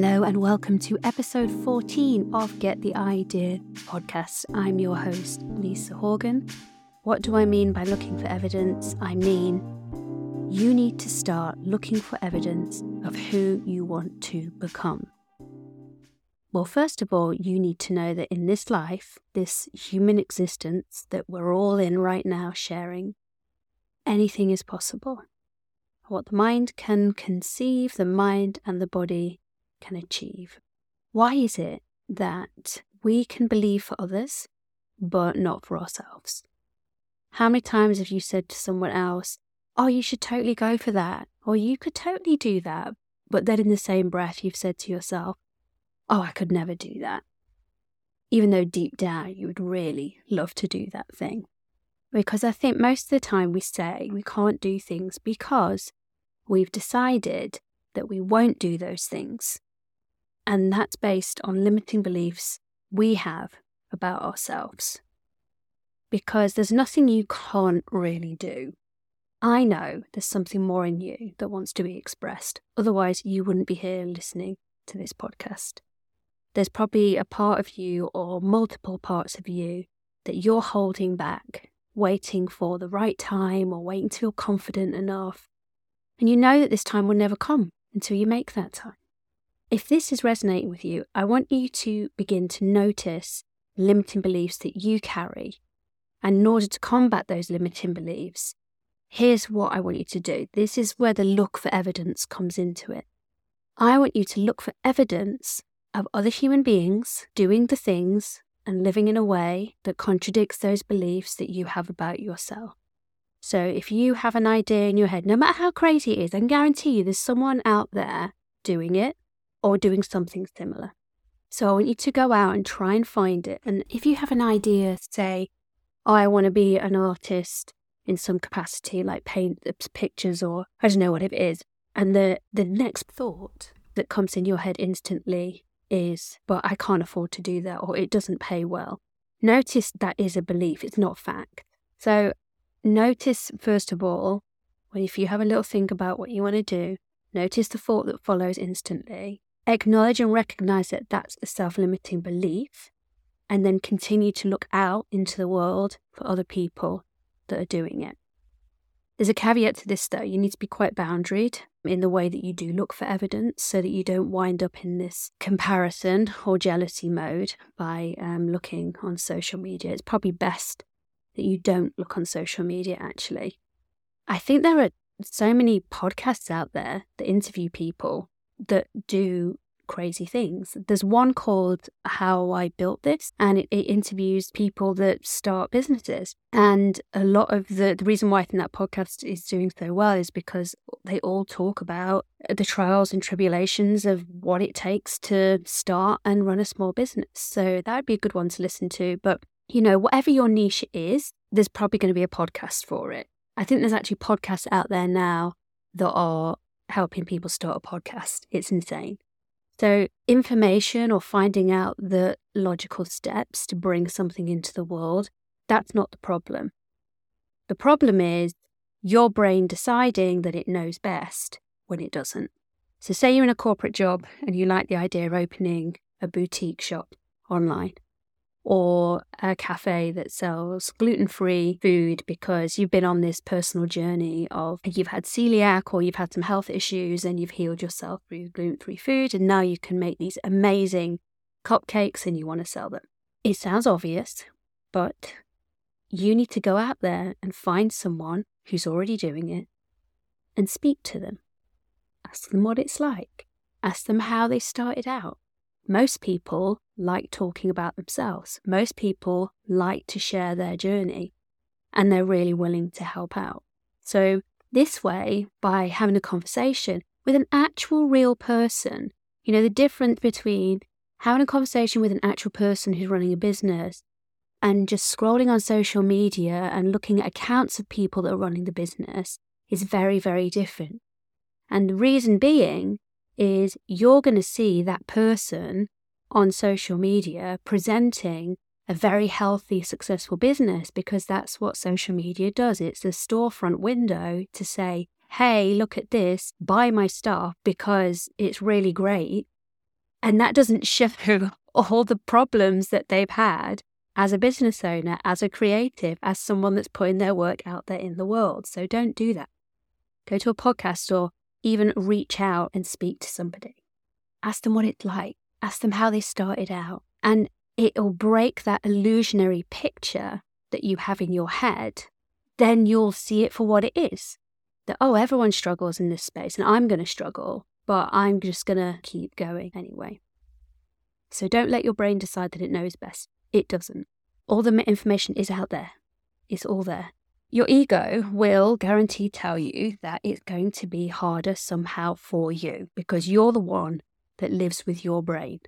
Hello, and welcome to episode 14 of Get the Idea podcast. I'm your host, Lisa Horgan. What do I mean by looking for evidence? I mean, you need to start looking for evidence of who you want to become. Well, first of all, you need to know that in this life, this human existence that we're all in right now sharing, anything is possible. What the mind can conceive, the mind and the body can achieve. Why is it that we can believe for others, but not for ourselves? How many times have you said to someone else, Oh, you should totally go for that, or you could totally do that, but then in the same breath you've said to yourself, Oh, I could never do that. Even though deep down you would really love to do that thing. Because I think most of the time we say we can't do things because we've decided that we won't do those things and that's based on limiting beliefs we have about ourselves. Because there's nothing you can't really do. I know there's something more in you that wants to be expressed. Otherwise, you wouldn't be here listening to this podcast. There's probably a part of you or multiple parts of you that you're holding back, waiting for the right time or waiting to feel confident enough. And you know that this time will never come until you make that time. If this is resonating with you, I want you to begin to notice limiting beliefs that you carry. And in order to combat those limiting beliefs, here's what I want you to do. This is where the look for evidence comes into it. I want you to look for evidence of other human beings doing the things and living in a way that contradicts those beliefs that you have about yourself. So if you have an idea in your head, no matter how crazy it is, I can guarantee you there's someone out there doing it or doing something similar. So I want you to go out and try and find it. And if you have an idea, say, oh, I want to be an artist in some capacity, like paint pictures or I don't know what it is. And the, the next thought that comes in your head instantly is, but I can't afford to do that or it doesn't pay well. Notice that is a belief, it's not fact. So notice, first of all, if you have a little think about what you want to do, notice the thought that follows instantly acknowledge and recognize that that's a self limiting belief, and then continue to look out into the world for other people that are doing it. There's a caveat to this though, you need to be quite boundaried in the way that you do look for evidence so that you don't wind up in this comparison or jealousy mode by um, looking on social media. It's probably best that you don't look on social media actually. I think there are so many podcasts out there that interview people that do crazy things. There's one called How I Built This, and it, it, interviews people that start businesses. And a lot of the, the reason why I think that podcast is doing so well is because they all talk about the trials and tribulations of what it takes to start and run a small business. So that would be a good one to listen to. But, you know, whatever your niche is, there's probably going to be a podcast for it. I think there's actually podcasts out there now that are helping people start a podcast. It's insane. So, information or finding out the logical steps to bring something into the world, that's not the problem. The problem is your brain deciding that it knows best when it doesn't. So, say you're in a corporate job and you like the idea of opening a boutique shop online or a cafe that sells gluten free food because you've been on this personal journey of you've had celiac or you've had some health issues and you've healed yourself through gluten free food. And now you can make these amazing cupcakes and you want to sell them. It sounds obvious, but you need to go out there and find someone who's already doing it and speak to them. Ask them what it's like. Ask them how they started out. Most people like talking about themselves. Most people like to share their journey and they're really willing to help out. So, this way, by having a conversation with an actual real person, you know, the difference between having a conversation with an actual person who's running a business and just scrolling on social media and looking at accounts of people that are running the business is very, very different. And the reason being is you're going to see that person on social media presenting a very healthy, successful business because that's what social media does. It's a storefront window to say, hey, look at this, buy my stuff because it's really great. And that doesn't show all the problems that they've had as a business owner, as a creative, as someone that's putting their work out there in the world. So don't do that. Go to a podcast or even reach out and speak to somebody. Ask them what it's like, ask them how they started out, and it'll break that illusionary picture that you have in your head. Then you'll see it for what it is that, oh, everyone struggles in this space and I'm going to struggle, but I'm just going to keep going anyway. So don't let your brain decide that it knows best. It doesn't. All the information is out there, it's all there. Your ego will guarantee tell you that it's going to be harder somehow for you because you're the one that lives with your brain.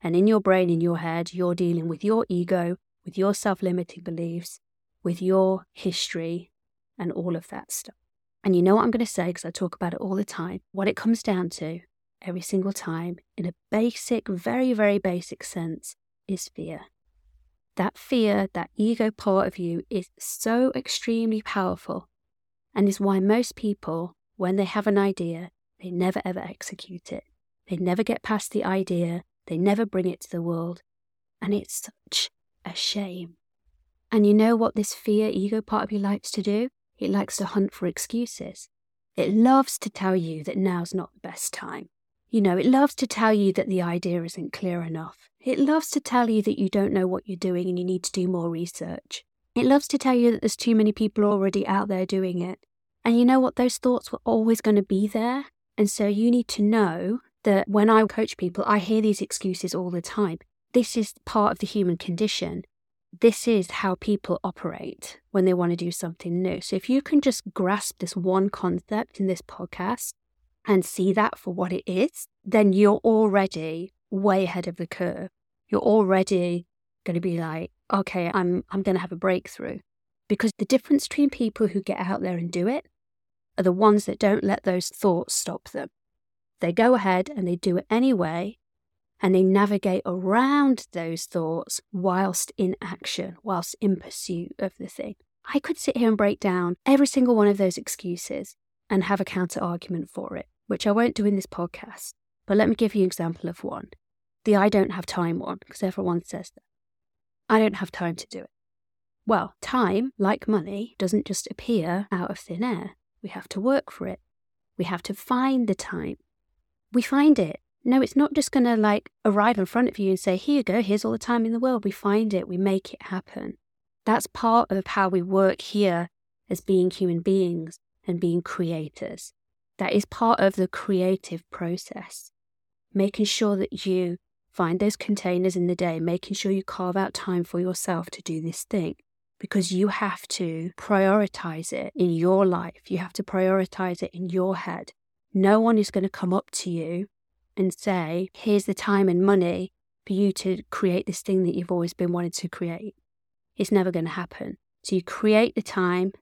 And in your brain, in your head, you're dealing with your ego, with your self limiting beliefs, with your history, and all of that stuff. And you know what I'm going to say because I talk about it all the time. What it comes down to every single time, in a basic, very, very basic sense, is fear. That fear, that ego part of you, is so extremely powerful and is why most people, when they have an idea, they never ever execute it. They never get past the idea, they never bring it to the world. And it's such a shame. And you know what this fear ego part of you likes to do? It likes to hunt for excuses. It loves to tell you that now's not the best time. You know, it loves to tell you that the idea isn't clear enough. It loves to tell you that you don't know what you're doing and you need to do more research. It loves to tell you that there's too many people already out there doing it. And you know what? Those thoughts were always going to be there. And so you need to know that when I coach people, I hear these excuses all the time. This is part of the human condition this is how people operate when they want to do something new. So if you can just grasp this one concept in this podcast and see that for what it is, then you're already way ahead of the curve. You're already going to be like, okay, I'm I'm going to have a breakthrough. Because the difference between people who get out there and do it are the ones that don't let those thoughts stop them. They go ahead and they do it anyway and they navigate around those thoughts whilst in action, whilst in pursuit of the thing. I could sit here and break down every single one of those excuses and have a counter argument for it, which I won't do in this podcast. But let me give you an example of one the I don't have time one, because everyone says that. I don't have time to do it. Well, time, like money, doesn't just appear out of thin air. We have to work for it. We have to find the time. We find it no, it's not just going to like arrive in front of you and say, here you go, here's all the time in the world. We find it, we make it happen. That's part of how we work here as being human beings and being creators. That is part of the creative process. Making sure that you find those containers in the day, making sure you carve out time for yourself to do this thing because you have to prioritize it in your life. You have to prioritize it in your head. No one is going to come up to you and say, here's the time and money for you to create this thing that you've always been wanting to create. It's never going to happen. So you create the time,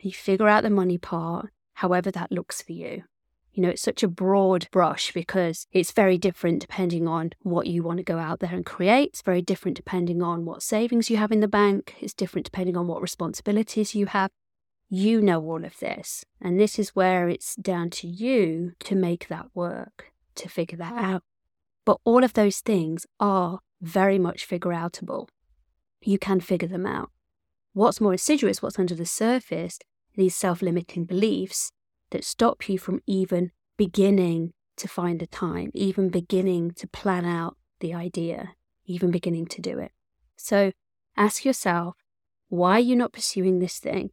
you figure out the money part, however that looks for you. You know, it's such a broad brush because it's very different depending on what you want to go out there and create. It's very different depending on what savings you have in the bank. It's different depending on what responsibilities you have. You know all of this. And this is where it's down to you to make that work to figure that out. But all of those things are very much figure outable. You can figure them out. What's more insidious, what's under the surface, these self limiting beliefs that stop you from even beginning to find a time, even beginning to plan out the idea, even beginning to do it. So ask yourself, why are you not pursuing this thing?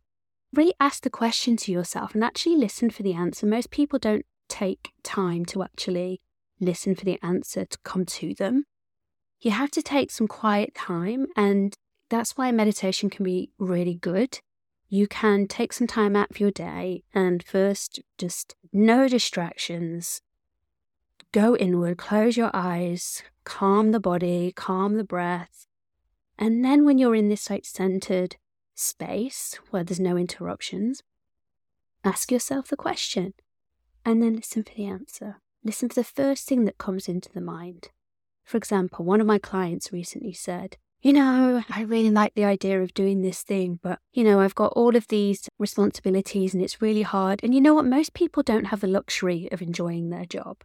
Really ask the question to yourself and actually listen for the answer. Most people don't take time to actually listen for the answer to come to them. You have to take some quiet time, and that's why meditation can be really good. You can take some time out of your day and first just no distractions. Go inward, close your eyes, calm the body, calm the breath. And then when you're in this like centered space where there's no interruptions, ask yourself the question and then listen for the answer. Listen for the first thing that comes into the mind. For example, one of my clients recently said, you know, I really like the idea of doing this thing, but, you know, I've got all of these responsibilities and it's really hard. And you know what? Most people don't have the luxury of enjoying their job.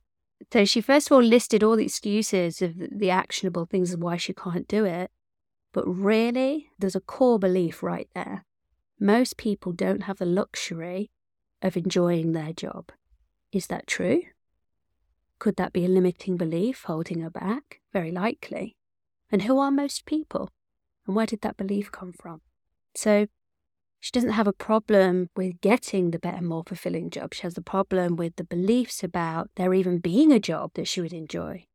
So she first of all listed all the excuses of the actionable things of why she can't do it. But really, there's a core belief right there. Most people don't have the luxury of enjoying their job. Is that true? Could that be a limiting belief holding her back? Very likely. And who are most people? And where did that belief come from? So she doesn't have a problem with getting the better, more fulfilling job. She has a problem with the beliefs about there even being a job that she would enjoy.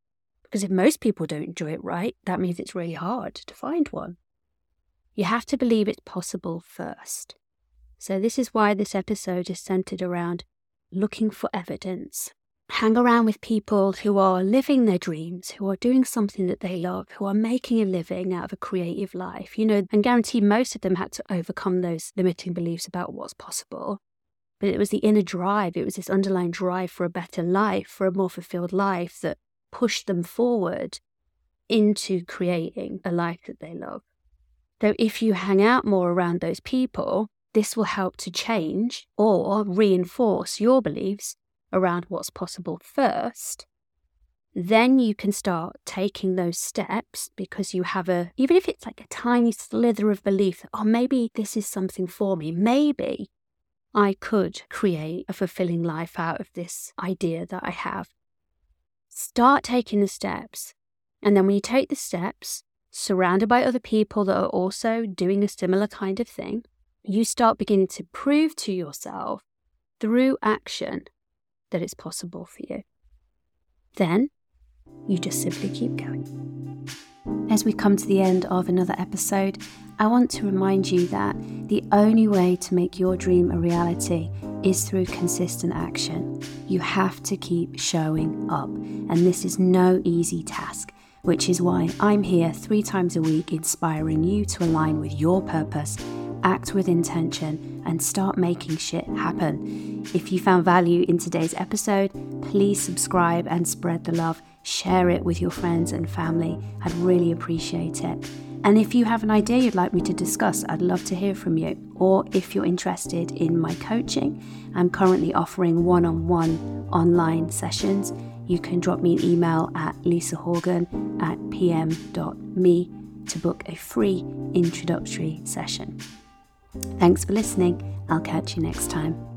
Because if most people don't enjoy it right, that means it's really hard to find one. You have to believe it's possible first. So, this is why this episode is centered around looking for evidence hang around with people who are living their dreams, who are doing something that they love, who are making a living out of a creative life, you know, and guarantee most of them had to overcome those limiting beliefs about what's possible. But it was the inner drive, it was this underlying drive for a better life, for a more fulfilled life that pushed them forward into creating a life that they love. So if you hang out more around those people, this will help to change or reinforce your beliefs around what's possible first, then you can start taking those steps because you have a, even if it's like a tiny slither of belief oh, maybe this is something for me. Maybe I could create a fulfilling life out of this idea that I have. Start taking the steps. And then when you take the steps, surrounded by other people that are also doing a similar kind of thing, you start beginning to prove to yourself through action that it's possible for you. Then you just simply keep going. As we come to the end of another episode, I want to remind you that the only way to make your dream a reality is through consistent action. You have to keep showing up, and this is no easy task, which is why I'm here three times a week inspiring you to align with your purpose act with intention, and start making shit happen. If you found value in today's episode, please subscribe and spread the love. Share it with your friends and family. I'd really appreciate it. And if you have an idea you'd like me to discuss, I'd love to hear from you. Or if you're interested in my coaching, I'm currently offering one on one online sessions. You can drop me an email at lisahorgan at pm.me to book a free introductory session. Thanks for listening. I'll catch you next time.